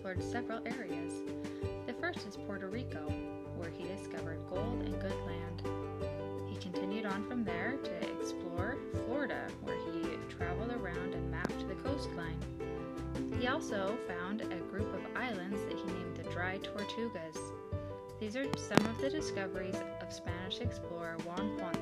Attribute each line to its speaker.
Speaker 1: explored several areas. The first is Puerto Rico, where he discovered gold and good land. He continued on from there to explore Florida, where he traveled around and mapped the coastline. He also found a group of islands that he named the Dry Tortugas. These are some of the discoveries of Spanish explorer Juan Ponce